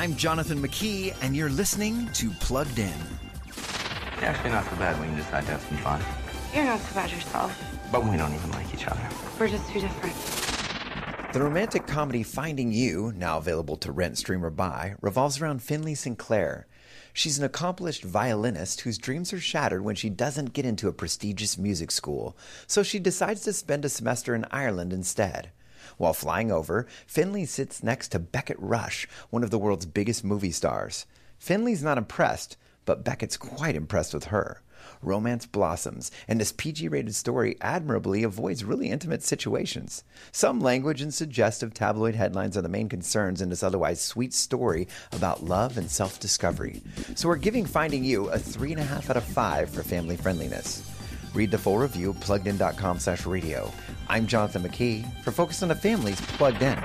I'm Jonathan McKee, and you're listening to Plugged In. Actually, not so bad when you decide to have some fun. You're not so bad yourself. But we don't even like each other. We're just too different. The romantic comedy Finding You, now available to rent, stream, or buy, revolves around Finley Sinclair. She's an accomplished violinist whose dreams are shattered when she doesn't get into a prestigious music school, so she decides to spend a semester in Ireland instead. While flying over, Finley sits next to Beckett Rush, one of the world's biggest movie stars. Finley's not impressed, but Beckett's quite impressed with her. Romance blossoms, and this PG rated story admirably avoids really intimate situations. Some language and suggestive tabloid headlines are the main concerns in this otherwise sweet story about love and self discovery. So we're giving Finding You a 3.5 out of 5 for family friendliness. Read the full review at pluggedin.com slash radio. I'm Jonathan McKee for Focus on the Family's Plugged In.